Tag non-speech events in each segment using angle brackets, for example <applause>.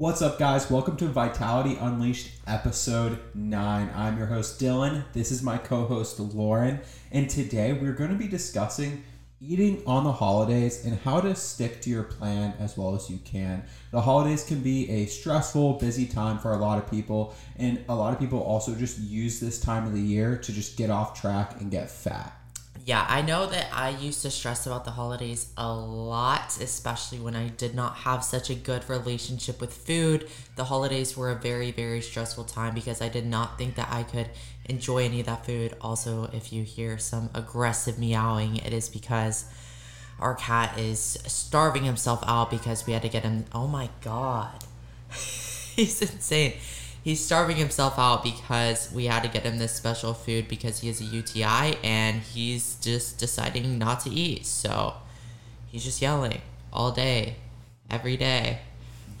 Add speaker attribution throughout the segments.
Speaker 1: What's up, guys? Welcome to Vitality Unleashed episode 9. I'm your host, Dilan. This is my co host, Lauren. And today we're going to be discussing eating on the holidays and how to stick to your plan as well as you can. The holidays can be a stressful, busy time for a lot of people. And a lot of people also just use this time of the year to just get off track and get fat.
Speaker 2: Yeah, I know that I used to stress about the holidays a lot, especially when I did not have such a good relationship with food. The holidays were a very, very stressful time because I did not think that I could enjoy any of that food. Also, if you hear some aggressive meowing, it is because our cat is starving himself out because we had to get him. Oh my god. <laughs> He's insane he's starving himself out because we had to get him this special food because he has a UTI and he's just deciding not to eat. So he's just yelling all day, every day. <laughs>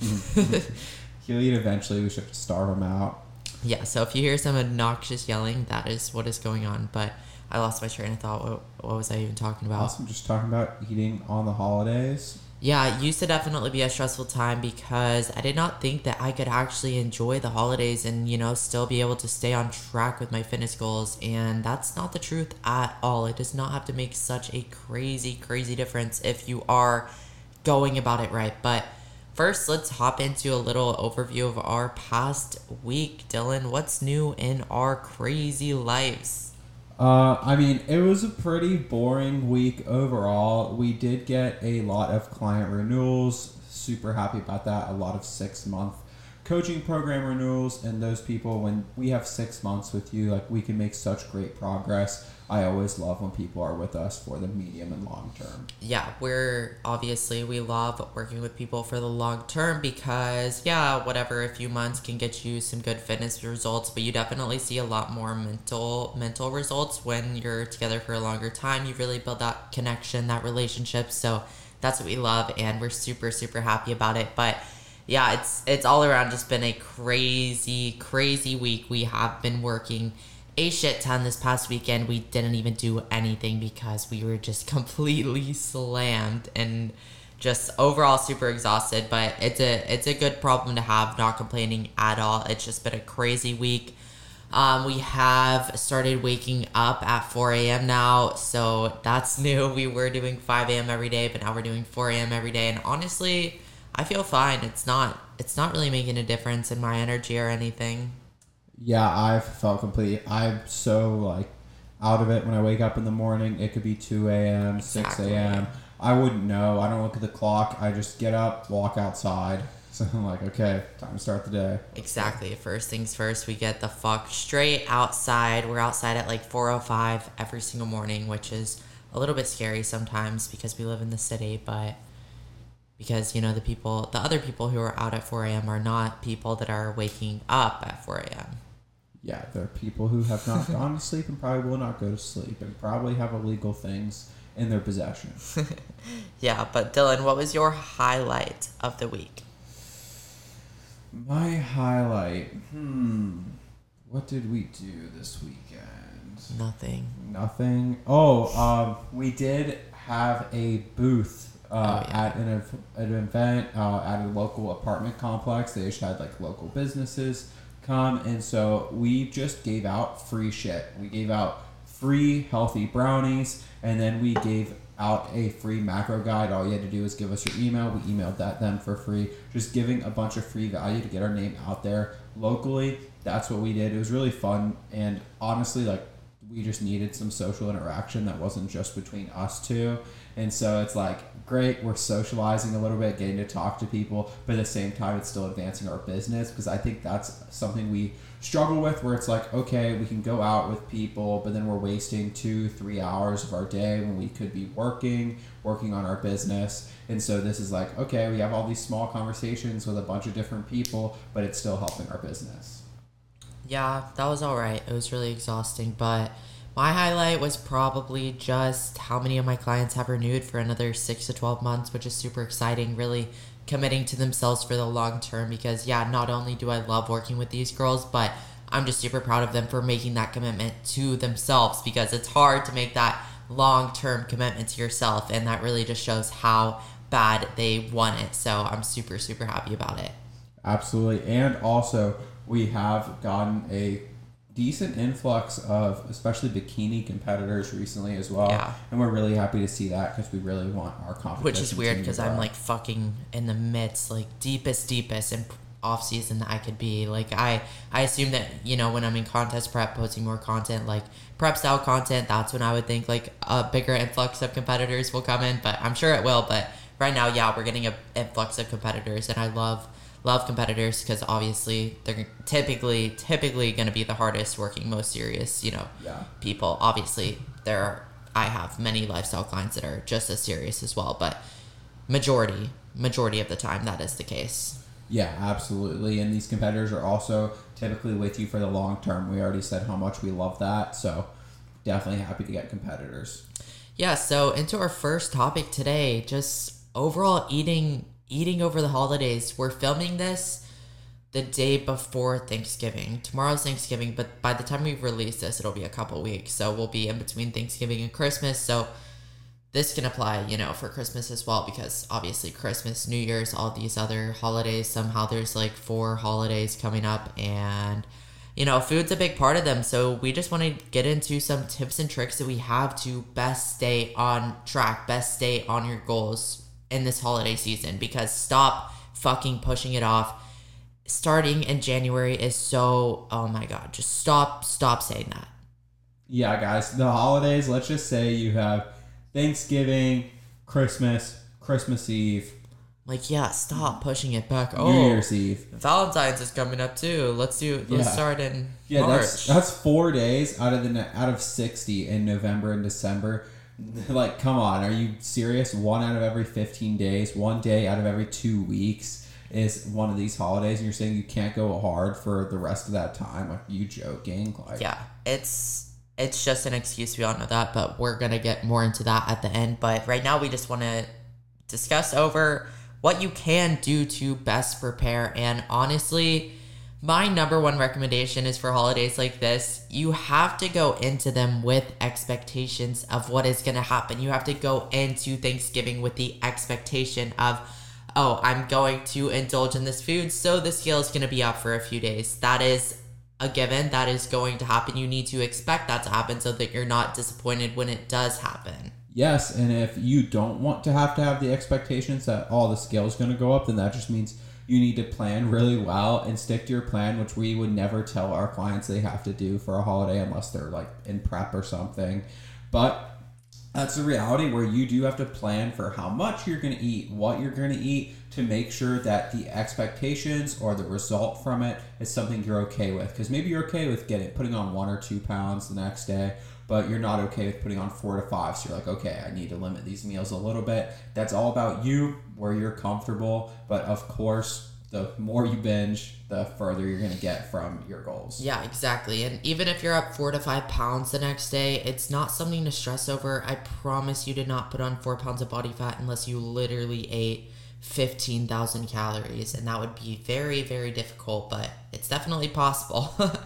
Speaker 1: He'll eat eventually. We should have to starve him out.
Speaker 2: Yeah, so if you hear some obnoxious yelling, that is what is going on. But I lost my train of thought. What, what was I even talking about?
Speaker 1: Awesome. Just talking about eating on the holidays
Speaker 2: yeah, it used to definitely be a stressful time because I did not think that I could actually enjoy the holidays and, you know, still be able to stay on track with my fitness goals. And that's not the truth at all. It does not have to make such a crazy, crazy difference if you are going about it right. But first, let's hop into a little overview of our past week. Dilan, what's new in our crazy lives?
Speaker 1: Uh, I mean, it was a pretty boring week overall. We did get a lot of client renewals. Super happy about that. A lot of six month coaching program renewals, and those people, when we have six months with you, like we can make such great progress. I always love when people are with us for the medium and long term.
Speaker 2: Yeah, we're obviously we love working with people for the long term because yeah, whatever a few months can get you some good fitness results, but you definitely see a lot more mental mental results when you're together for a longer time. You really build that connection, that relationship. So that's what we love and we're super super happy about it. But yeah, it's it's all around just been a crazy crazy week. We have been working a shit ton this past weekend. We didn't even do anything because we were just <laughs> completely slammed and just overall super exhausted. But it's a it's a good problem to have. Not complaining at all. It's just been a crazy week. Um, we have started waking up at 4 a.m. now, so that's <laughs> new. We were doing 5 a.m. every day, but now we're doing 4 a.m. every day. And honestly, I feel fine. It's not it's not really making a difference in my energy or anything
Speaker 1: yeah, I've felt complete. I'm so like out of it when I wake up in the morning. It could be 2 a.m., 6 a.m. I wouldn't know. I don't look at the clock. I just get up, walk outside. <laughs> So I'm like, okay, time to start the day.
Speaker 2: Exactly. First things first, we get the fuck straight outside. We're outside at like 4:05 every single morning, which is a little bit scary sometimes because we live in the city, but because you know the people, the other people who are out at 4 a.m. are not people that are waking up at 4 a.m
Speaker 1: yeah, there are people who have not gone to sleep and probably will not go to sleep and probably have illegal things in their possession. <laughs>
Speaker 2: yeah, but Dilan, what was your highlight of the week?
Speaker 1: My highlight, hmm, what did we do this weekend?
Speaker 2: Nothing.
Speaker 1: Nothing. Oh, um, we did have a booth uh, oh, yeah. at an, an event uh, at a local apartment complex. They just had like local businesses come, and so we just gave out free shit. We gave out free healthy brownies, and then we gave out a free macro guide. All you had to do was give us your email. We emailed that them for free. Just giving a bunch of free value to get our name out there locally. That's what we did. It was really fun, and honestly, like we just needed some social interaction that wasn't just between us two. And so it's like, great, we're socializing a little bit, getting to talk to people, but at the same time, it's still advancing our business because I think that's something we struggle with where it's like, okay, we can go out with people, but then we're wasting two, three hours of our day when we could be working, working on our business. And so this is like, okay, we have all these small conversations with a bunch of different people, but it's still helping our business.
Speaker 2: Yeah, that was all right. It was really exhausting, but my highlight was probably just how many of my clients have renewed for another six to 12 months, which is super exciting. Really committing to themselves for the long term because, yeah, not only do I love working with these girls, but I'm just super proud of them for making that commitment to themselves because it's hard to make that long term commitment to yourself. And that really just shows how bad they want it. So I'm super, super happy about it.
Speaker 1: Absolutely. And also, we have gotten a decent influx of especially bikini competitors recently as well.
Speaker 2: Yeah.
Speaker 1: And we're really happy to see that because we really want our competition.
Speaker 2: Which is weird because. I'm like fucking in the midst, like deepest, deepest in off season that I could be. Like I, I assume that you know when I'm in contest prep, posting more content, like prep style content. That's when I would think like a bigger influx of competitors will come in. But I'm sure it will. But right now, yeah, we're getting a influx of competitors, and I love love competitors because obviously they're typically typically going to be the hardest working, most serious, you know,
Speaker 1: Yeah.
Speaker 2: people. Obviously, there are, I have many lifestyle clients that are just as serious as well, but majority majority of the time that is the case.
Speaker 1: Yeah, absolutely. And these competitors are also typically with you for the long term. We already said how much we love that. So definitely happy to get competitors.
Speaker 2: Yeah, so into our first topic today, just overall eating eating over the holidays. We're filming this the day before Thanksgiving. Tomorrow's Thanksgiving, but by the time we release this, it'll be a couple weeks. So we'll be in between Thanksgiving and Christmas. So this can apply, you know, for Christmas as well because obviously Christmas, New Year's, all these other holidays, somehow there's like four holidays coming up and you know, food's a big part of them. So we just want to get into some tips and tricks that we have to best stay on track, best stay on your goals in this holiday season because stop fucking pushing it off. Starting in January is so, oh my god, just stop, stop saying that.
Speaker 1: Yeah, guys, the holidays, let's just say you have Thanksgiving, Christmas, Christmas Eve,
Speaker 2: Like, yeah, stop pushing it back.
Speaker 1: New
Speaker 2: Oh,
Speaker 1: Year's Eve.
Speaker 2: Valentine's is coming up too. Let's do. Let's
Speaker 1: Yeah.
Speaker 2: start in
Speaker 1: Yeah,
Speaker 2: March.
Speaker 1: that's that's four days out of the out of sixty in November and December. <laughs> Like, come on, are you serious? One out of every fifteen days, one day out of every two weeks is one of these holidays, and you're saying you can't go hard for the rest of that time? Like, you joking? Like,
Speaker 2: yeah, it's it's just an excuse. We all know that, but we're gonna get more into that at the end. But right now, we just want to discuss over what you can do to best prepare. And honestly, my number one recommendation is for holidays like this, you have to go into them with expectations of what is going to happen. You have to go into Thanksgiving with the expectation of, oh, I'm going to indulge in this food, so the scale is going to be up for a few days. That is a given. That is going to happen. You need to expect that to happen so that you're not disappointed when it does happen.
Speaker 1: Yes, and if you don't want to have to have the expectations that all the scale is going to go up, then that just means you need to plan really well and stick to your plan, which we would never tell our clients they have to do for a holiday unless they're like in prep or something. But that's the reality where you do have to plan for how much you're going to eat, what you're going to eat to make sure that the expectations or the result from it is something you're okay with. Because maybe you're okay with getting putting on one or two pounds the next day, but you're not okay with putting on four to five. So you're like, okay, I need to limit these meals a little bit. That's all about you, where you're comfortable. But of course, the more you binge, the further you're going to get from your goals.
Speaker 2: Yeah, exactly. And even if you're up four to five pounds the next day, it's not something to stress over. I promise you did not put on four pounds of body fat unless you literally ate 15,000 calories. And that would be very, very difficult, but it's definitely possible. <laughs>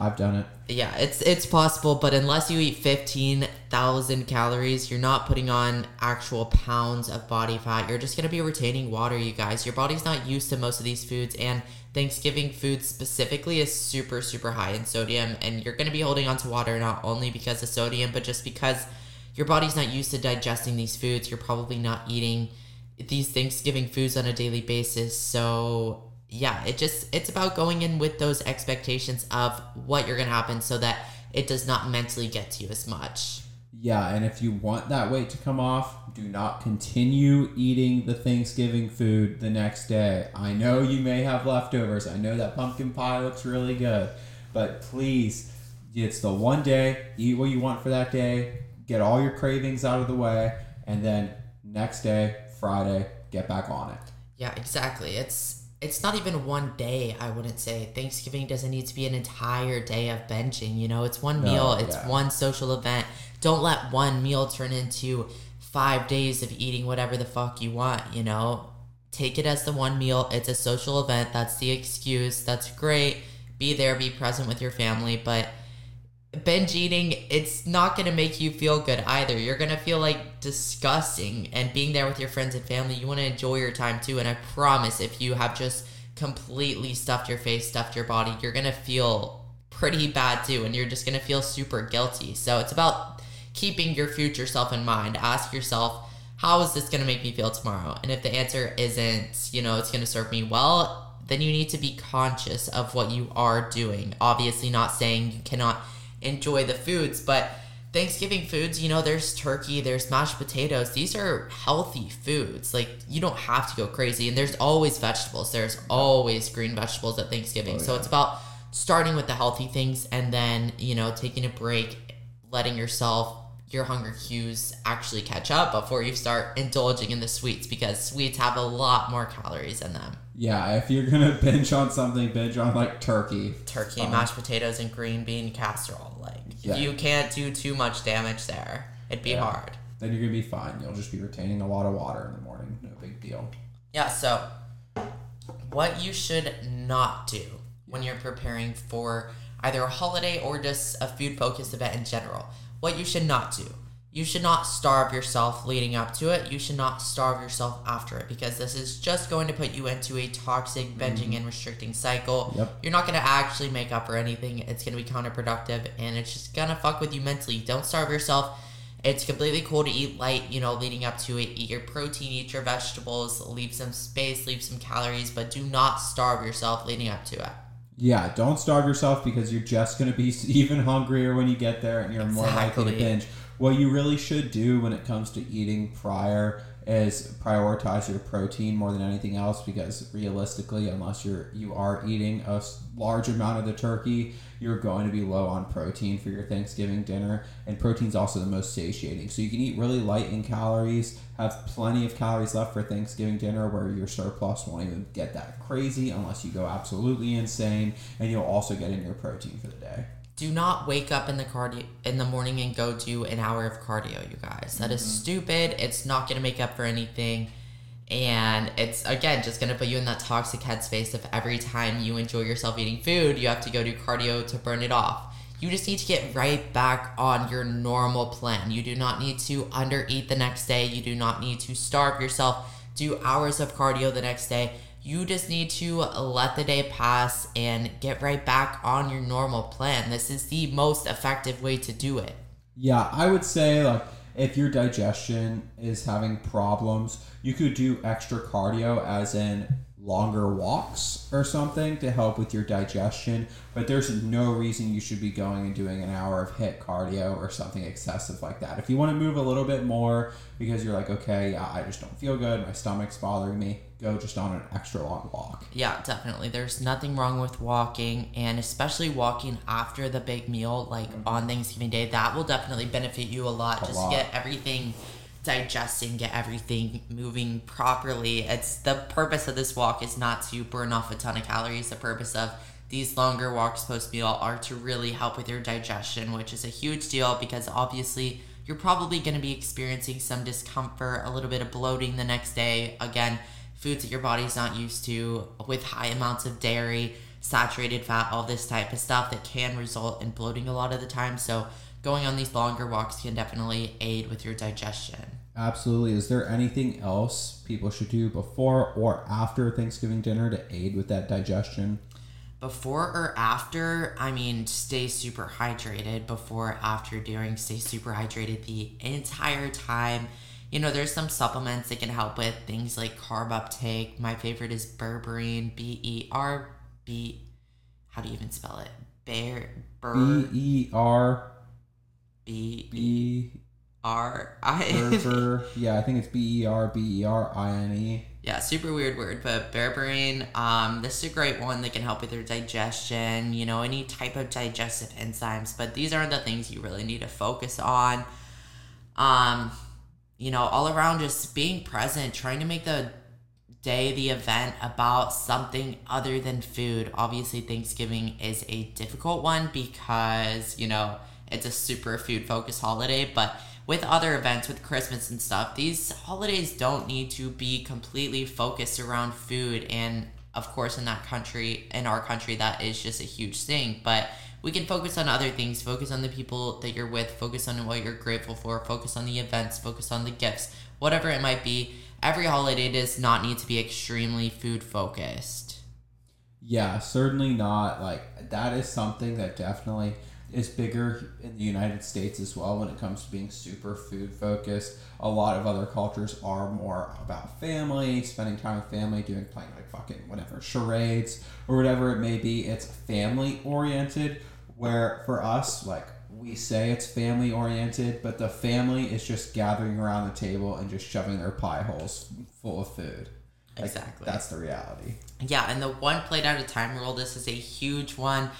Speaker 1: I've done it.
Speaker 2: yeah, it's it's possible, but unless you eat 15,000 calories, you're not putting on actual pounds of body fat. You're just going to be retaining water, you guys. Your body's not used to most of these foods and Thanksgiving food specifically is super super high in sodium and you're going to be holding on to water not only because of sodium, but just because your body's not used to digesting these foods. You're probably not eating these Thanksgiving foods on a daily basis. So yeah, it just it's about going in with those expectations of what you're gonna happen so that it does not mentally get to you as much.
Speaker 1: Yeah, and if you want that weight to come off, do not continue eating the Thanksgiving food the next day. I know you may have leftovers. I know that pumpkin pie looks really good, but please, it's the one day, eat what you want for that day, get all your cravings out of the way, and then next day, Friday, get back on it.
Speaker 2: Yeah, exactly. It's it's not even one day, I wouldn't say. Thanksgiving doesn't need to be an entire day of benching, you know? It's one
Speaker 1: No,
Speaker 2: meal, it's
Speaker 1: yeah.
Speaker 2: one social event. Don't let one meal turn into 5 days of eating whatever the fuck you want, you know? Take it as the one meal. It's a social event. That's the excuse. That's great. Be there, be present with your family, but binge eating, it's not going to make you feel good either. You're going to feel like disgusting and being there with your friends and family. You want to enjoy your time too. And I promise if you have just completely stuffed your face, stuffed your body, you're gonna feel pretty bad too, and you're just gonna feel super guilty. So it's about keeping your future self in mind. Ask yourself, how is this gonna make me feel tomorrow? And if the answer isn't, you know, it's gonna serve me well, then you need to be conscious of what you are doing. Obviously, not saying you cannot enjoy the foods, but Thanksgiving foods, you know, there's turkey, there's mashed potatoes. These are healthy foods. Like, you don't have to go crazy. And there's always vegetables. There's always green vegetables at Thanksgiving. Oh, yeah. So it's about starting with the healthy things and then, you know, taking a break, letting yourself, your hunger cues actually catch up before you start indulging in the sweets because sweets have a lot more calories in them.
Speaker 1: Yeah, if you're gonna <laughs> binge on something, binge on like turkey,
Speaker 2: turkey, um, mashed potatoes, and green bean casserole. Like yeah. you can't do too much damage there. It'd be yeah. hard.
Speaker 1: Then you're gonna be fine. You'll just be retaining a lot of water in the morning. No big deal.
Speaker 2: Yeah. So, what you should not do when you're preparing for either a holiday or just a food focused event in general. What you should not do you should not starve yourself leading up to it. You should not starve yourself after it because this is just going to put you into a toxic binging mm-hmm. and restricting cycle. Yep. You're not going to actually make up for anything. It's going to be counterproductive and it's just going to fuck with you mentally. Don't starve yourself. It's completely cool to eat light, you know, leading up to it. Eat your protein, eat your vegetables, leave some space, leave some calories, but do not starve yourself leading up to it.
Speaker 1: Yeah, don't starve yourself because you're just going to be <laughs> even hungrier when you get there and you're exactly. more likely to binge what you really should do when it comes to eating prior is prioritize your protein more than anything else because realistically unless you're you are eating a large amount of the turkey you're going to be low on protein for your thanksgiving dinner. And protein's also the most satiating. So you can eat really light in calories have plenty of calories left for thanksgiving dinner where your surplus won't even get that crazy unless you go absolutely insane and you'll also get in your protein for the day
Speaker 2: do not wake up in the cardio in the morning and go do an hour of cardio, you guys. That is mm-hmm. stupid. It's not gonna make up for anything. And it's again just gonna put you in that toxic headspace of every time you enjoy yourself eating food, you have to go do cardio to burn it off. You just need to get right back on your normal plan. You do not need to undereat the next day. You do not need to starve yourself. Do hours of cardio the next day you just need to let the day pass and get right back on your normal plan. This is the most effective way to do it.
Speaker 1: Yeah, I would say like if your digestion is having problems, you could do extra cardio as in longer walks or something to help with your digestion, but there's no reason you should be going and doing an hour of HIIT cardio or something excessive like that. If you want to move a little bit more because you're like, okay, I just don't feel good, my stomach's bothering me, go just on an extra long walk.
Speaker 2: Yeah, definitely. There's nothing wrong with walking, and especially walking after the big meal, like mm-hmm. on Thanksgiving Day, that will definitely benefit you a lot. A just lot. get everything digesting, get everything moving properly. It's the purpose of this walk is not to burn off a ton of calories. The purpose of these longer walks post meal are to really help with your digestion, which is a huge deal because obviously you're probably going to be experiencing some discomfort, a little bit of bloating the next day. Again, foods that your body's not used to with high amounts of dairy, saturated fat, all this type of stuff that can result in bloating a lot of the time. So going on these longer walks can definitely aid with your digestion.
Speaker 1: Absolutely. Is there anything else people should do before or after Thanksgiving dinner to aid with that digestion?
Speaker 2: Before or after, I mean, stay super hydrated. Before, after, during, stay super hydrated the entire time. You know, there's some supplements that can help with things like carb uptake. My favorite is berberine, B E R B. How do you even spell it? Bear.
Speaker 1: B E R
Speaker 2: B B R I
Speaker 1: Berber. <laughs> Yeah, I think it's B E R B E R I N E.
Speaker 2: Yeah, super weird word, but berberine. Um, this is a great one that can help with your digestion. You know, any type of digestive enzymes. But these aren't the things you really need to focus on. Um, you know, all around just being present, trying to make the day, the event about something other than food. Obviously, Thanksgiving is a difficult one because you know it's a super food focused holiday, but with other events, with Christmas and stuff, these holidays don't need to be completely focused around food. And of course, in that country, in our country, that is just a huge thing. But we can focus on other things, focus on the people that you're with, focus on what you're grateful for, focus on the events, focus on the gifts, whatever it might be. Every holiday does not need to be extremely food focused.
Speaker 1: Yeah, certainly not. Like that is something that definitely is bigger in the United States as well when it comes to being super food focused. A lot of other cultures are more about family, spending time with family, doing playing like fucking whatever charades or whatever it may be. It's family oriented. Where for us, like we say it's family oriented, but the family is just gathering around the table and just shoving their pie holes full of food. Like,
Speaker 2: Exactly.
Speaker 1: That's the reality.
Speaker 2: Yeah, and the one plate at a time rule, this is a huge one.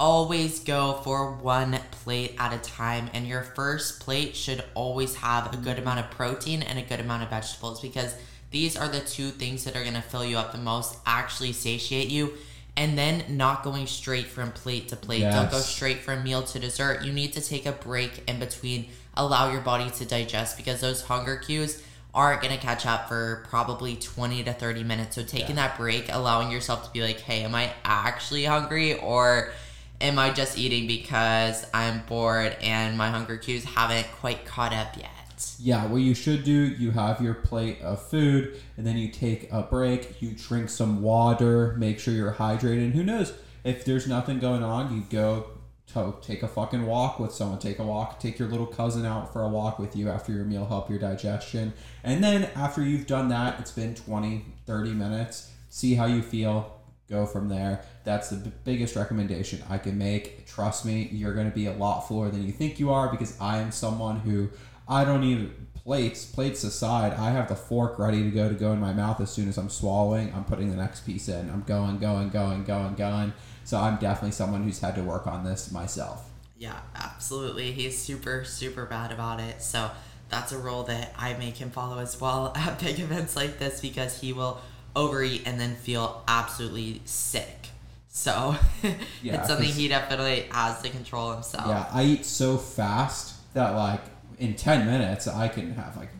Speaker 2: Always go for one plate at a time, and your first plate should always have a good amount of protein and a good amount of vegetables because these are the two things that are going to fill you up the most, actually satiate you, and then not going straight from plate to plate. Don't go straight from meal to dessert. You need to take a break in between, allow your body to digest because those hunger cues aren't going to catch up for probably 20 to 30 minutes. So taking that break, allowing yourself to be like, hey, am I actually hungry or am I just eating because I'm bored and my hunger cues haven't quite caught up yet?
Speaker 1: Yeah, what you should do, you have your plate of food, and then you take a break, you drink some water, make sure you're hydrated, and who knows, if there's nothing going on, you go to take a fucking walk with someone, take a walk, take your little cousin out for a walk with you after your meal, help your digestion. And then after you've done that, it's been 20, 30 minutes, see how you feel, go from there. That's the b- biggest recommendation I can make. Trust me, you're going to be a lot fuller than you think you are because I am someone who I don't need plates. Plates aside, I have the fork ready to go to go in my mouth as soon as I'm swallowing. I'm putting the next piece in. I'm going, going, going, going, going. So I'm definitely someone who's had to work on this myself.
Speaker 2: Yeah, absolutely. He's super, super bad about it. So that's a rule that I make him follow as well <laughs> at big events like this because he will overeat and then feel absolutely sick. So <laughs>
Speaker 1: Yeah,
Speaker 2: it's something he definitely has to control himself.
Speaker 1: Yeah, I eat so fast that like in 10 minutes I can have like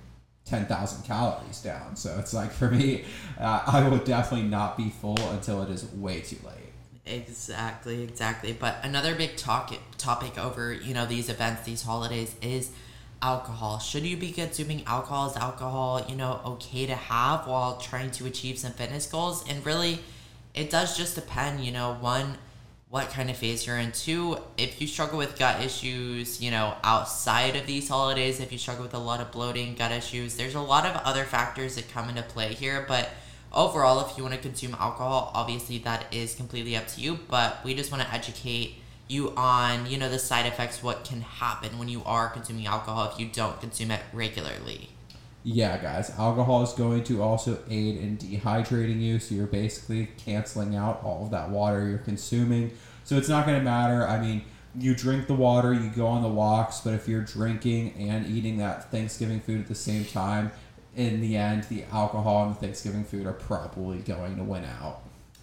Speaker 1: 10,000 calories down. So it's like for me, <laughs> uh, I will definitely not be full until it is way too late.
Speaker 2: Exactly, exactly. But another big talk topic over you know these events, these holidays is alcohol. Should you be consuming alcohol? Is alcohol you know okay to have while trying to achieve some fitness goals? And really, it does just depend. You know, one, what kind of phase you're in. Two, if you struggle with gut issues, you know, outside of these holidays, if you struggle with a lot of bloating, gut issues, there's a lot of other factors that come into play here, but overall if you want to consume alcohol obviously that is completely up to you but we just want to educate you on you know the side effects what can happen when you are consuming alcohol if you don't consume it regularly
Speaker 1: Yeah, guys, alcohol is going to also aid in dehydrating you, so you're basically canceling out all of that water you're consuming. So it's not going to matter. I mean, you drink the water, you go on the walks, but if you're drinking and eating that Thanksgiving food at the same time, in the end, the alcohol and the Thanksgiving food are probably going to win out.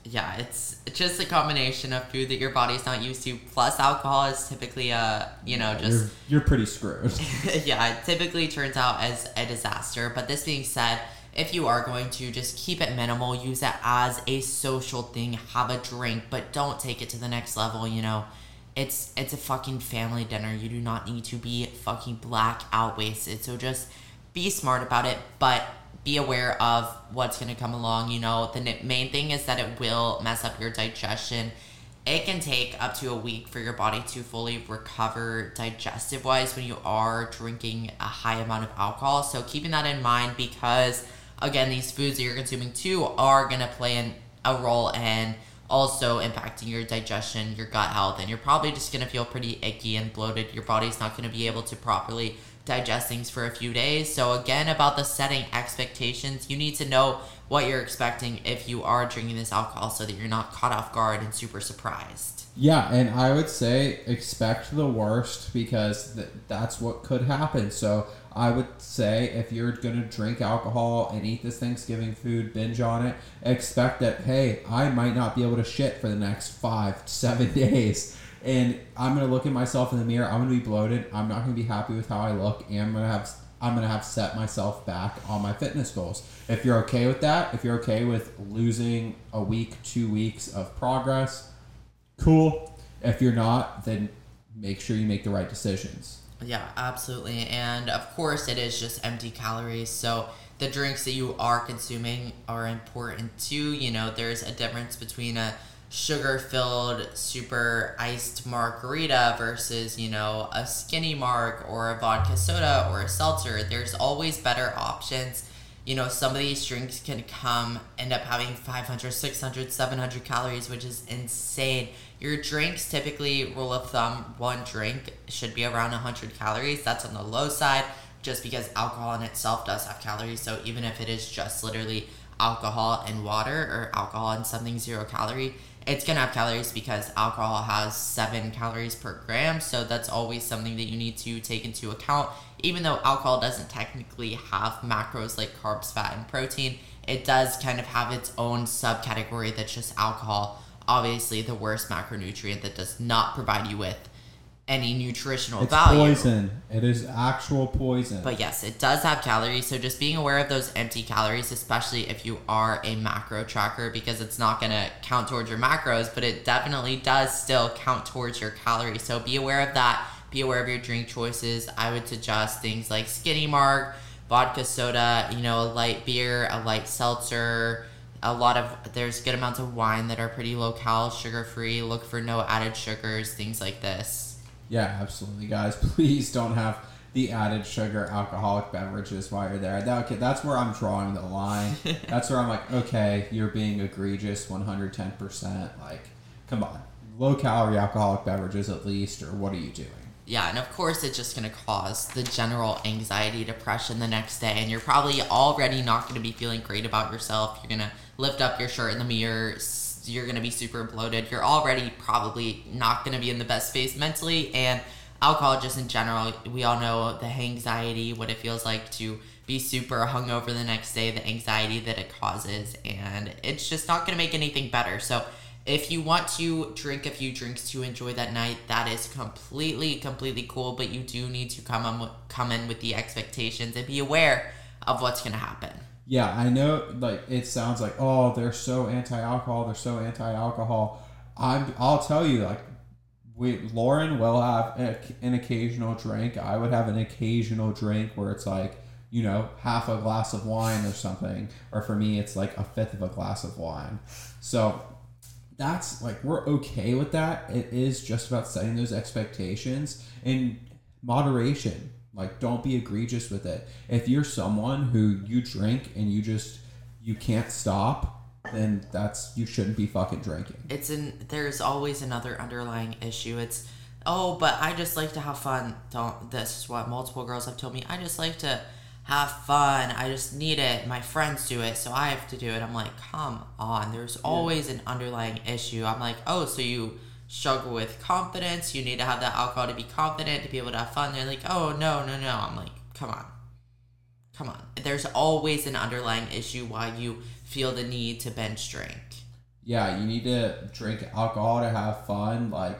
Speaker 2: Yeah it's it's just a combination of food that your body's not used to plus alcohol is typically a you know just
Speaker 1: You're, you're pretty screwed. <laughs> <laughs>
Speaker 2: yeah, it typically turns out as a disaster. But this being said, if you are going to just keep it minimal, use it as a social thing, have a drink, but don't take it to the next level, you know. It's it's a fucking family dinner. You do not need to be fucking black out wasted. So just be smart about it, but be aware of what's going to come along, you know. The main thing is that it will mess up your digestion it can take up to a week for your body to fully recover digestive wise when you are drinking a high amount of alcohol. So keeping that in mind because again these foods that you're consuming too are going to play in a role in also impacting your digestion, your gut health, and you're probably just going to feel pretty icky and bloated. Your body's not going to be able to properly digest things for a few days. So again about the setting expectations, you need to know what you're expecting if you are drinking this alcohol so that you're not caught off guard and super surprised.
Speaker 1: Yeah, and I would say expect the worst because th- that's what could happen. So I would say if you're gonna drink alcohol and eat this Thanksgiving food, binge on it, expect that hey, I might not be able to shit for the next five, seven <laughs> days, and I'm gonna look at myself in the mirror. I'm gonna be bloated. I'm not gonna be happy with how I look, and I'm gonna have I'm gonna have set myself back on my fitness goals. If you're okay with that, if you're okay with losing a week, two weeks of progress, cool. If you're not, then make sure you make the right decisions.
Speaker 2: Yeah, absolutely. And of course, it is just empty calories. So the drinks that you are consuming are important too. You know, there's a difference between a, sugar filled super iced margarita versus you know a skinny marg or a vodka soda or a seltzer. There's always better options. You know some of these drinks can come end up having 500 600 700 calories which is insane. Your drinks typically rule of thumb one drink should be around 100 calories. That's on the low side just because alcohol in itself does have calories. So even if it is just literally alcohol and water or alcohol and something zero calorie it's gonna have calories because alcohol has seven calories per gram so that's always something that you need to take into account. Even though alcohol doesn't technically have macros like carbs fat and protein it does kind of have its own subcategory that's just alcohol. Obviously the worst macronutrient that does not provide you with any nutritional value.
Speaker 1: It's
Speaker 2: value
Speaker 1: poison. It is actual poison.
Speaker 2: but yes, it does have calories. So just being aware of those empty calories, especially if you are a macro tracker, because it's not going to count towards your macros, but it definitely does still count towards your calories. So be aware of that. Be aware of your drink choices. I would suggest things like Skinny Marg, vodka soda, you know, a light beer, a light seltzer. A lot of there's good amounts of wine that are pretty low cal, sugar free. Look for no added sugars, things like this.
Speaker 1: Yeah, absolutely, guys. <laughs> Please don't have the added sugar alcoholic beverages while you're there. That, okay, that's where I'm drawing the line. <laughs> that's where I'm like, okay, you're being egregious 110%. Like, come on. Low calorie alcoholic beverages at least, or what are you doing?
Speaker 2: Yeah, and of course, it's just going to cause the general anxiety, depression the next day, and you're probably already not going to be feeling great about yourself. You're going to lift up your shirt in the mirror, you're going to be super bloated. You're already probably not going to be in the best space mentally, and alcohol, just in general, we all know the anxiety, what it feels like to be super hungover the next day, the anxiety that it causes, and it's just not going to make anything better. So, if you want to drink a few drinks to enjoy that night, that is completely, completely cool. But you do need to come on, come in with the expectations and be aware of what's going to happen.
Speaker 1: Yeah, I know. Like it sounds like, oh, they're so anti-alcohol. They're so anti-alcohol. I'm. I'll tell you, like, we Lauren will have a, an occasional drink. I would have an occasional drink where it's like, you know, half a glass of wine or something. Or for me, it's like a fifth of a glass of wine. So that's like we're okay with that. It is just about setting those expectations in moderation. Like don't be egregious with it. If you're someone who you drink and you just you can't stop, then that's you shouldn't be fucking drinking.
Speaker 2: It's in, there's always another underlying issue. It's, oh, but I just like to have fun. Don't, this is what multiple girls have told me. I just like to have fun. I just need it. My friends do it, so I have to do it. I'm like, come on. There's always an underlying issue. I'm like, oh, so you struggle with confidence. You need to have that alcohol to be confident, to be able to have fun. They're like, oh, no, no, no. I'm like, come on. Come on. There's always an underlying issue why you feel the need to bench drink.
Speaker 1: Yeah, you need to drink alcohol to have fun. Like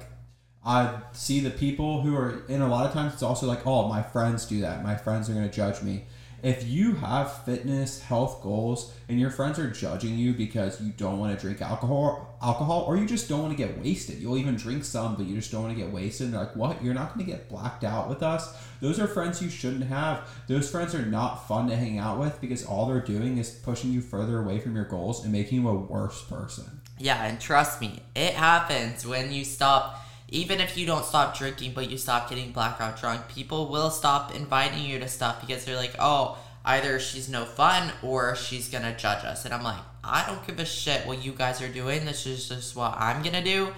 Speaker 1: I see the people who are and a lot of times it's also like, oh, my friends do that. My friends are gonna judge me. If you have fitness, health goals, and your friends are judging you because you don't want to drink alcohol, alcohol, or you just don't want to get wasted, you'll even drink some, but you just don't want to get wasted. Like, what? You're not going to get blacked out with us? Those are friends you shouldn't have. Those friends are not fun to hang out with because all they're doing is pushing you further away from your goals and making you a worse person.
Speaker 2: Yeah, and trust me, it happens when you stop. Even if you don't stop drinking, but you stop getting blackout drunk, people will stop inviting you to stuff because they're like, oh, either she's no fun or she's gonna judge us. And I'm like, I don't give a shit what you guys are doing. This is just what I'm gonna do.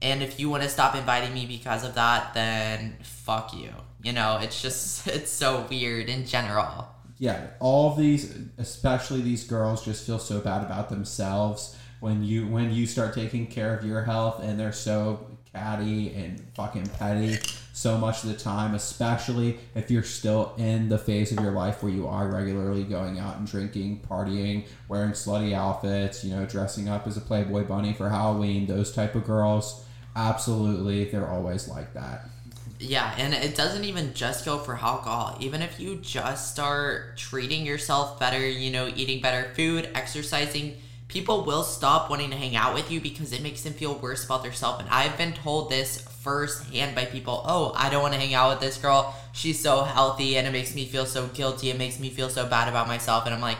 Speaker 2: And if you want to stop inviting me because of that, then fuck you. You know, it's just, <laughs> it's so weird in general.
Speaker 1: yeah, all of these, especially these girls, just feel so bad about themselves when you when you start taking care of your health, and they're so catty and fucking petty so much of the time. Especially if you're still in the phase of your life where you are regularly going out and drinking, partying, wearing slutty outfits, you know, dressing up as a Playboy bunny for Halloween. Those type of girls, absolutely, they're always like that.
Speaker 2: Yeah, and it doesn't even just go for alcohol. Even if you just start treating yourself better, you know, eating better food, exercising, people will stop wanting to hang out with you because it makes them feel worse about themselves. And I've been told this firsthand by people oh, I don't want to hang out with this girl. She's so healthy and it makes me feel so guilty. It makes me feel so bad about myself. And I'm like,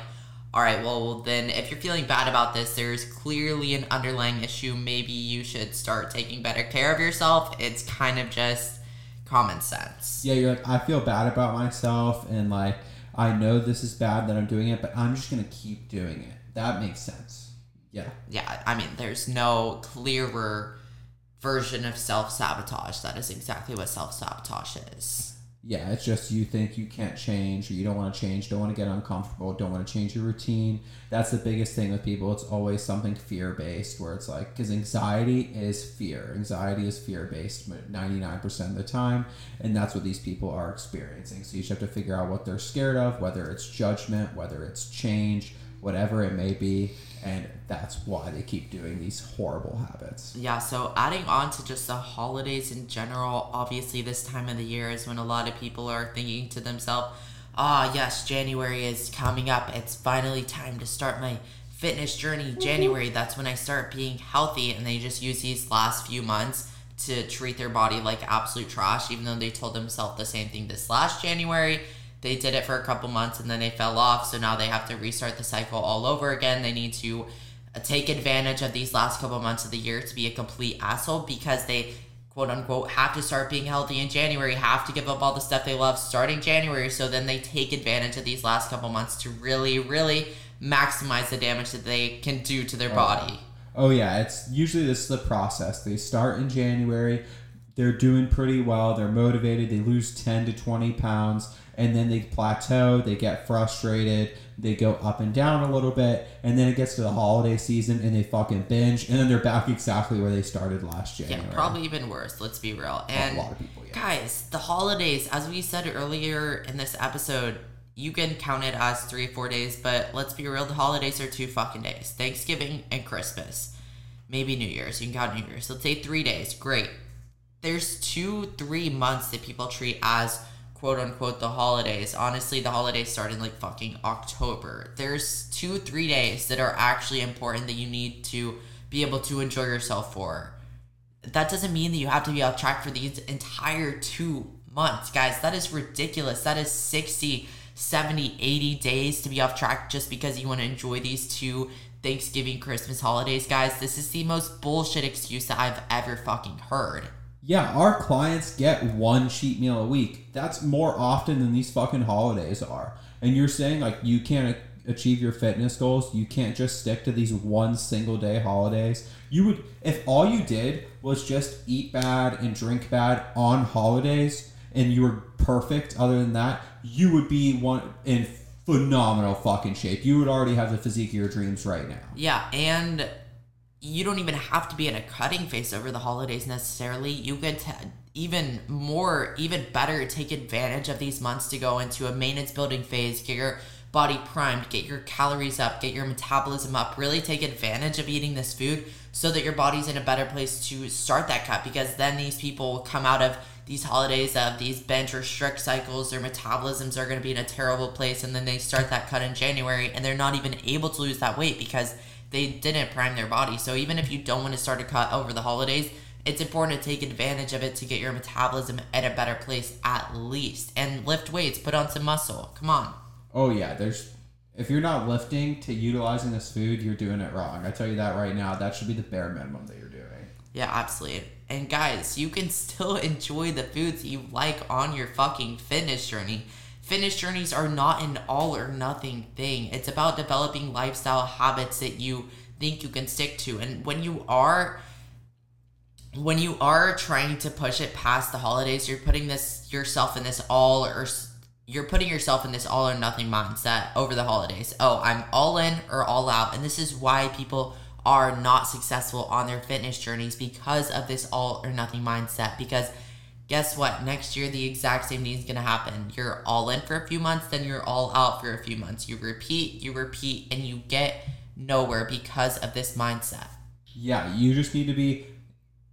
Speaker 2: all right, well, then if you're feeling bad about this, there's clearly an underlying issue. Maybe you should start taking better care of yourself. It's kind of just common sense.
Speaker 1: Yeah, you're like, I feel bad about myself, and like, I know this is bad that I'm doing it, but I'm just gonna keep doing it. That makes sense. Yeah.
Speaker 2: Yeah, I mean, there's no clearer version of self sabotage. That is exactly what self sabotage is
Speaker 1: yeah, it's just you think you can't change or you don't want to change, don't want to get uncomfortable, don't want to change your routine. That's the biggest thing with people. It's always something fear based where it's like, because anxiety is fear. Anxiety is fear based 99% of the time. And that's what these people are experiencing. So you just have to figure out what they're scared of, whether it's judgment, whether it's change, whatever it may be and that's why they keep doing these horrible habits.
Speaker 2: Yeah, so adding on to just the holidays in general, obviously this time of the year is when a lot of people are thinking to themselves, "Ah, oh, yes, January is coming up. It's finally time to start my fitness journey. January, that's when I start being healthy." And they just use these last few months to treat their body like absolute trash even though they told themselves the same thing this last January they did it for a couple months and then they fell off. So now they have to restart the cycle all over again. They need to take advantage of these last couple months of the year to be a complete asshole because they quote unquote have to start being healthy in January, have to give up all the stuff they love starting January. So then they take advantage of these last couple months to really, really maximize the damage that they can do to their oh. body.
Speaker 1: Oh yeah, it's usually this is the process. They start in January, they're doing pretty well, they're motivated, they lose 10 to 20 pounds and then they plateau, they get frustrated, they go up and down a little bit, and then it gets to the holiday season and they fucking binge, and then they're back exactly where they started last January.
Speaker 2: Yeah, probably even worse. Let's be real. And a lot of people, yeah. guys, the holidays, as we said earlier in this episode, you can count it as three or four days, but let's be real, the holidays are two fucking days: Thanksgiving and Christmas, maybe New Year's. You can count New Year's. Let's say three days. Great. There's two, three months that people treat as quote unquote the holidays. Honestly, the holidays start in like fucking October. There's two, three days that are actually important that you need to be able to enjoy yourself for. That doesn't mean that you have to be off track for these entire two months, guys. That is ridiculous. That is 60, 70, 80 days to be off track just because you want to enjoy these two Thanksgiving, Christmas holidays, guys. This is the most bullshit excuse that I've ever fucking heard.
Speaker 1: Yeah, our clients get one cheat meal a week. That's more often than these fucking holidays are. And you're saying like you can't achieve your fitness goals, you can't just stick to these one single day holidays. You would if all you did was just eat bad and drink bad on holidays and you were perfect other than that, you would be one in phenomenal fucking shape. You would already have the physique of your dreams right now.
Speaker 2: Yeah, and you don't even have to be in a cutting phase over the holidays necessarily. You could t- even more, even better, take advantage of these months to go into a maintenance building phase, get your body primed, get your calories up, get your metabolism up, really take advantage of eating this food so that your body's in a better place to start that cut because then these people come out of these holidays of these bench or strict cycles, their metabolisms are going to be in a terrible place and then they start that cut in January and they're not even able to lose that weight because they didn't prime their body. So even if you don't want to start a cut over the holidays, it's important to take advantage of it to get your metabolism at a better place at least. And lift weights, put on some muscle. Come on.
Speaker 1: Oh yeah, there's if you're not lifting to utilizing this food, you're doing it wrong. I tell you that right now. That should be the bare minimum that you're doing.
Speaker 2: Yeah, absolutely. And guys, you can <laughs> still enjoy the foods you like on your fucking fitness journey. Fitness journeys are not an all or nothing thing. It's about developing lifestyle habits that you think you can stick to. And when you are when you are trying to push it past the holidays, you're putting this yourself in this all or you're putting yourself in this all or nothing mindset over the holidays. Oh, I'm all in or all out. And this is why people are not successful on their fitness journeys because of this all or nothing mindset because guess what? Next year, the exact same thing is going to happen. You're all in for a few months, then you're all out for a few months. You repeat, you repeat, and you get nowhere because of this mindset.
Speaker 1: Yeah, you just need to be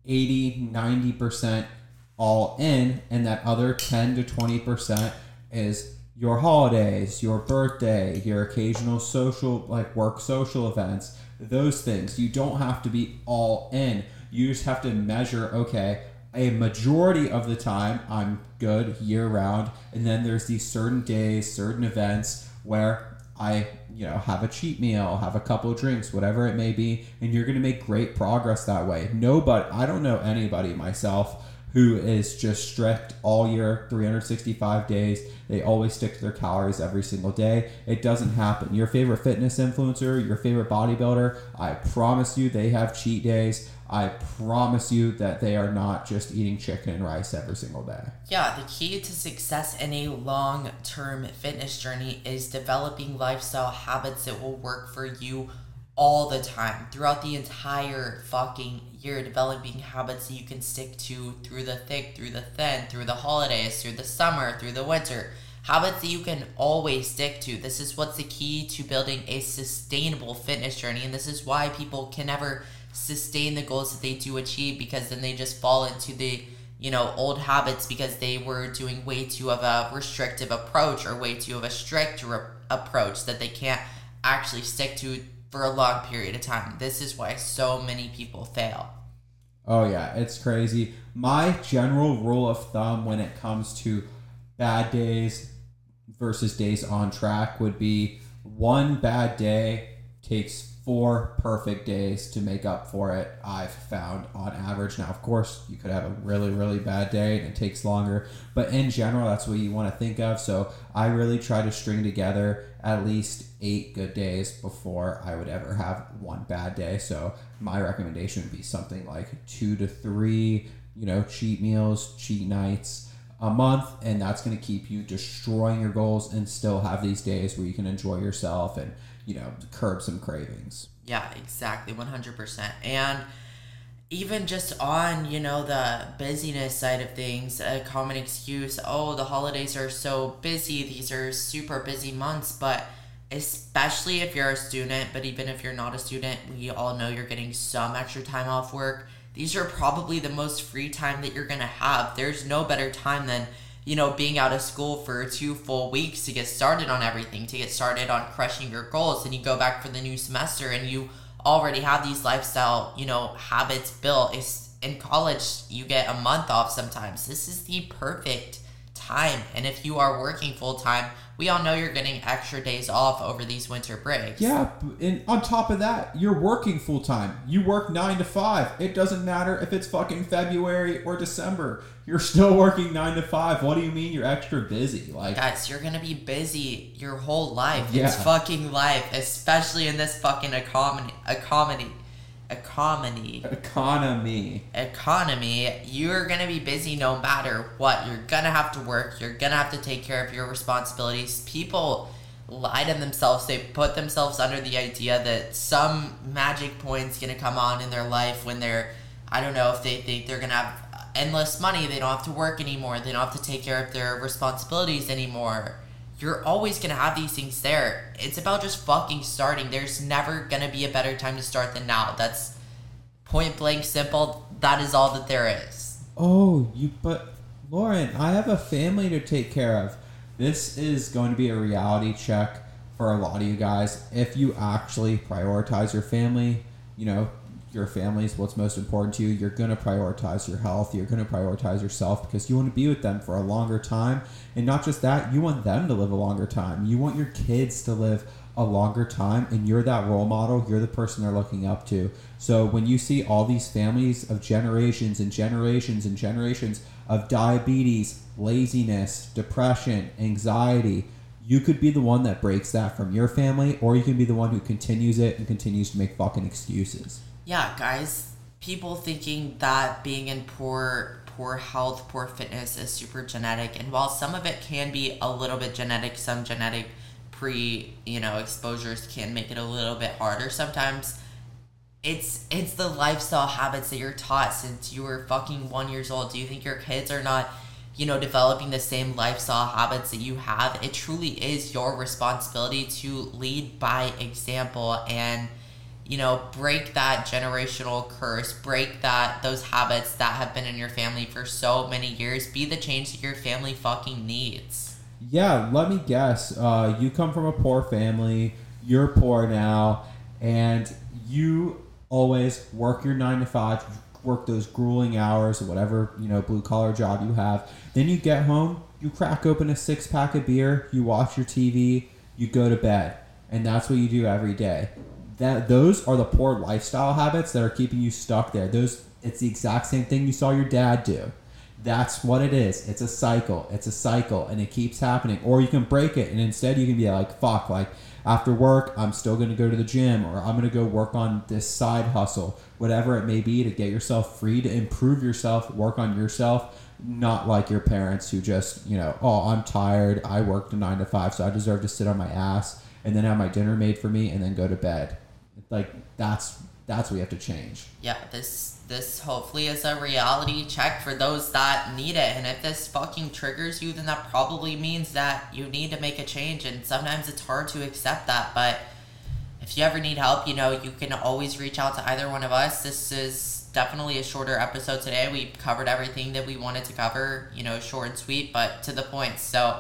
Speaker 1: 80, 90% all in, and that other 10 to 20% is your holidays, your birthday, your occasional social, like work social events, those things. You don't have to be all in. You just have to measure, okay, a majority of the time I'm good year round, and then there's these certain days, certain events where I, you know, have a cheat meal, have a couple drinks, whatever it may be, and you're to make great progress that way. Nobody, I don't know anybody myself who is just strict all year, 365 days. They always stick to their calories every single day. It doesn't happen. Your favorite fitness influencer, your favorite bodybuilder, I promise you they have cheat days. I promise you that they are not just eating chicken and rice every single day.
Speaker 2: Yeah, the key to success in a long term fitness journey is developing lifestyle habits that will work for you all the time throughout the entire fucking year developing habits that you can stick to through the thick through the thin through the holidays through the summer through the winter habits that you can always stick to this is what's the key to building a sustainable fitness journey and this is why people can never sustain the goals that they do achieve because then they just fall into the you know old habits because they were doing way too of a restrictive approach or way too of a strict re- approach that they can't actually stick to for a long period of time. This is why so many people fail.
Speaker 1: Oh, yeah, it's crazy. My general rule of thumb when it comes to bad days versus days on track would be one bad day takes four perfect days to make up for it, I've found on average. Now, of course, you could have a really, really bad day and it takes longer, but in general, that's what you want to think of. So I really try to string together at least eight good days before I would ever have one bad day. So my recommendation would be something like two to three, you know, cheat meals, cheat nights a month and that's going to keep you destroying your goals and still have these days where you can enjoy yourself and you know, curb some cravings.
Speaker 2: Yeah, exactly, 100%. And even just on, you know, the busyness side of things, a common excuse, oh, the holidays are so busy, these are super busy months, but especially if you're a student, but even if you're not a student, we all know you're getting some extra time off work. These are probably the most free time that you're going to have. There's no better time than you know, being out of school for two full weeks to get started on everything, to get started on crushing your goals. And you go back for the new semester and you already have these lifestyle, you know, habits built. It's, in college, you get a month off sometimes. This is the perfect time. And if you are working full time, we all know you're getting extra days off over these winter breaks.
Speaker 1: Yeah, and on top of that, you're working full time. You work nine to five. It doesn't matter if it's fucking February or December. You're still working nine to five. What do you mean you're extra busy? Like,
Speaker 2: guys, you're gonna be busy your whole life. Yeah. It's fucking life, especially in this fucking economy. Economy economy.
Speaker 1: Economy.
Speaker 2: Economy. You're gonna be busy no matter what. You're gonna have to work. You're gonna have to take care of your responsibilities. People lie to themselves. They put themselves under the idea that some magic point's gonna come on in their life when they're i don't know if they think they're gonna have endless money they don't have to work anymore. They don't have to take care of their responsibilities anymore you're always going to have these things there. It's about just fucking starting. There's never going to be a better time to start than now. That's point blank simple. That is all that there is.
Speaker 1: Oh, you but Lauren, I have a family to take care of. This is going to be a reality check for a lot of you guys. If you actually prioritize your family, you know, your family is what's most important to you. You're going to prioritize your health. You're going to prioritize yourself because you want to be with them for a longer time. And not just that, you want them to live a longer time. You want your kids to live a longer time, and you're that role model. You're the person they're looking up to. So when you see all these families of generations and generations and generations of diabetes, laziness, depression, anxiety, you could be the one that breaks that from your family, or you can be the one who continues it and continues to make fucking excuses
Speaker 2: yeah, guys, people thinking that being in poor poor health, poor fitness is super genetic, and while some of it can be a little bit genetic, some genetic pre you know exposures can make it a little bit harder sometimes. It's it's the lifestyle habits that you're taught since you were fucking one years old. Do you think your kids are not? you know, developing the same lifestyle habits that you have, it truly is your responsibility to lead by example and you know, break that generational curse, break that those habits that have been in your family for so many years. Be the change that your family fucking needs.
Speaker 1: Yeah, let me guess. Uh, you come from a poor family. You're poor now, and you always work your nine to five, work those grueling hours, or whatever you know blue collar job you have. Then you get home, you crack open a six pack of beer, you watch your TV, you go to bed and that's what you do every day. That those are the poor lifestyle habits that are keeping you stuck there. Those it's the exact same thing you saw your dad do. That's what it is. It's a cycle. It's a cycle and it keeps happening. Or you can break it and instead you can be like, fuck, like after work, I'm still going to go to the gym or I'm going to go work on this side hustle, whatever it may be to get yourself free, to improve yourself, work on yourself. Not like your parents who just, you know, oh, I'm tired. I worked a nine to five, so I deserve to sit on my ass and then have my dinner made for me and then go to bed. Like, that's that's what we have to change.
Speaker 2: Yeah, this this hopefully is a reality check for those that need it. And if this fucking triggers you, then that probably means that you need to make a change. And sometimes it's hard to accept that. But if you ever need help, you know, you can always reach out to either one of us. This is definitely a shorter episode today. We covered everything that we wanted to cover, you know, short and sweet, but to the point. So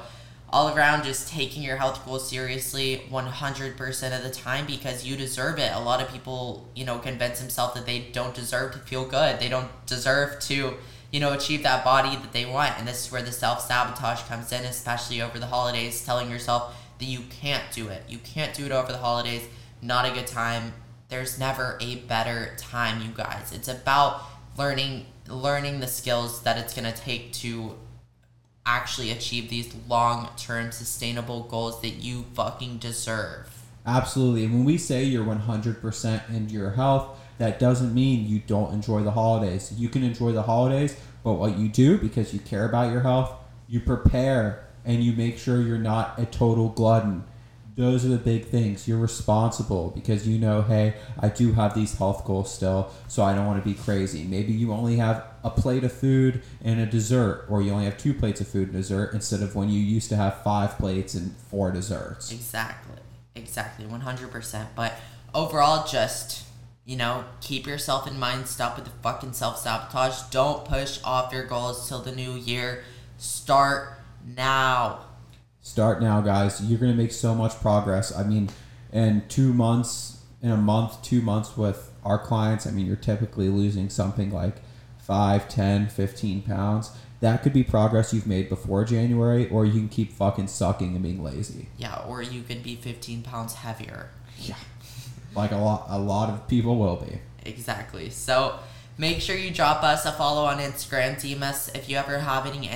Speaker 2: all around just taking your health goals seriously 100% of the time because you deserve it. A lot of people, you know, convince themselves that they don't deserve to feel good. They don't deserve to, you know, achieve that body that they want. And this is where the self sabotage comes in, especially over the holidays, telling yourself that you can't do it. You can't do it over the holidays. Not a good time. There's never a better time, you guys. It's about learning learning the skills that it's going to take to actually achieve these long term sustainable goals that you fucking deserve.
Speaker 1: Absolutely. And when we say you're 100% into your health, that doesn't mean you don't enjoy the holidays. You can enjoy the holidays, but what you do because you care about your health, you prepare and you make sure you're not a total glutton those are the big things. You're responsible because you know, hey, I do have these health goals still, so I don't want to be crazy. Maybe you only have a plate of food and a dessert, or you only have two plates of food and dessert instead of when you used to have five plates and four desserts.
Speaker 2: Exactly. Exactly. 100%. But overall, just, you know, keep yourself in mind. Stop with the fucking self sabotage. Don't push off your goals till the new year. Start now.
Speaker 1: Start now, guys. You're going to make so much progress. I mean, in two months, in a month, two months with our clients, I mean, you're typically losing something like 5, 10, 15 pounds. That could be progress you've made before January, or you can keep fucking sucking and being lazy.
Speaker 2: Yeah, or you could be 15 pounds heavier.
Speaker 1: Yeah. Like a lot, a lot of people will be.
Speaker 2: Exactly. So make sure you drop us a follow on Instagram. DM us if you ever have any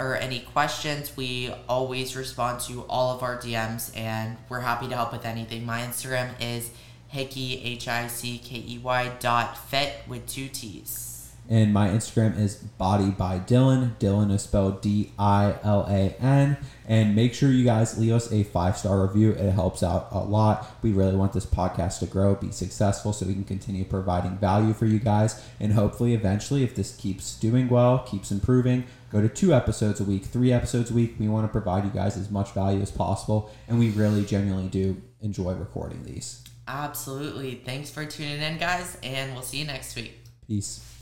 Speaker 2: or any questions, we always respond to all of our DMs and we're happy to help with anything. My Instagram is hickey, H I C K E Y dot fit with two T's.
Speaker 1: And my Instagram is body by Dilan. Dilan is spelled D I L A N. And make sure you guys leave us a five star review. It helps out a lot. We really want this podcast to grow, be successful, so we can continue providing value for you guys. And hopefully, eventually, if this keeps doing well, keeps improving, go to two episodes a week, three episodes a week. We want to provide you guys as much value as possible. And we really genuinely do enjoy recording these.
Speaker 2: Absolutely. Thanks for tuning in, guys. And we'll see you next week.
Speaker 1: Peace.